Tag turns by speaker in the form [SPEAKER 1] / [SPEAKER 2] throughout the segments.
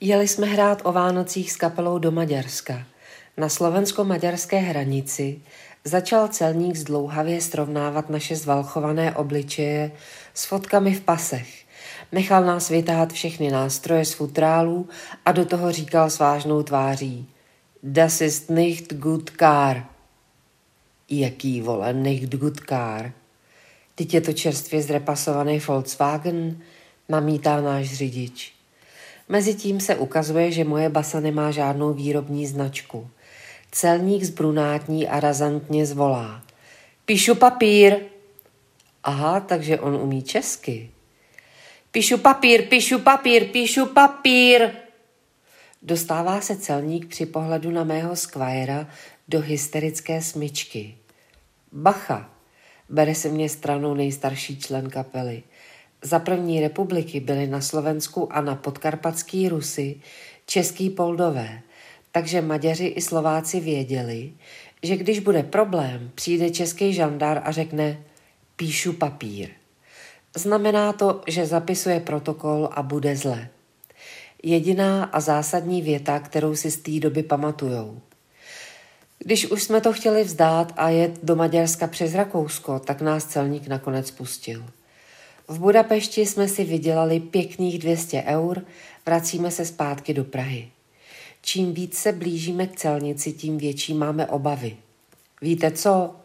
[SPEAKER 1] Jeli jsme hrát o Vánocích s kapelou do Maďarska. Na slovensko-maďarské hranici začal celník zdlouhavě srovnávat naše zvalchované obličeje s fotkami v pasech. Nechal nás vytáhat všechny nástroje z futrálů a do toho říkal s vážnou tváří Das ist nicht gut car. Jaký vole, nicht gut car? Teď je to čerstvě zrepasovaný Volkswagen, namítá náš řidič. Mezitím se ukazuje, že moje basa nemá žádnou výrobní značku. Celník z brunátní a razantně zvolá. Píšu papír. Aha, takže on umí česky. Píšu papír, píšu papír, píšu papír. Dostává se celník při pohledu na mého skvajera do hysterické smyčky. Bacha, bere se mě stranou nejstarší člen kapely. Za první republiky byly na Slovensku a na podkarpatský Rusy český poldové, takže Maďaři i Slováci věděli, že když bude problém, přijde český žandár a řekne píšu papír. Znamená to, že zapisuje protokol a bude zle. Jediná a zásadní věta, kterou si z té doby pamatujou. Když už jsme to chtěli vzdát a jet do Maďarska přes Rakousko, tak nás celník nakonec pustil. V Budapešti jsme si vydělali pěkných 200 eur, vracíme se zpátky do Prahy. Čím víc se blížíme k celnici, tím větší máme obavy. Víte co?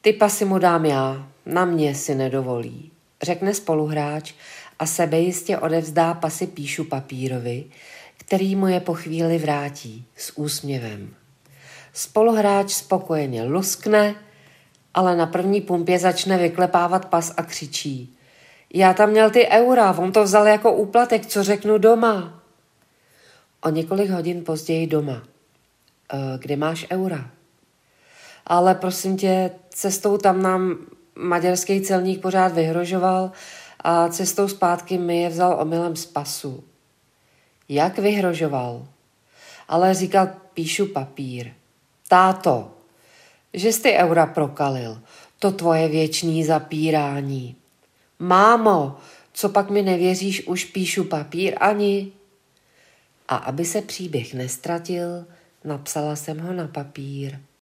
[SPEAKER 1] Ty pasy mu dám já, na mě si nedovolí, řekne spoluhráč a sebejistě odevzdá pasy píšu papírovi, který mu je po chvíli vrátí s úsměvem. Spoluhráč spokojeně luskne, ale na první pumpě začne vyklepávat pas a křičí. Já tam měl ty eura, on to vzal jako úplatek, co řeknu doma. O několik hodin později doma. E, kde máš eura? Ale prosím tě, cestou tam nám maďarský celník pořád vyhrožoval a cestou zpátky mi je vzal omylem z pasu. Jak vyhrožoval? Ale říkal, píšu papír. Táto, že jsi ty eura prokalil, to tvoje věčný zapírání. Mámo, co pak mi nevěříš, už píšu papír ani? A aby se příběh nestratil, napsala jsem ho na papír.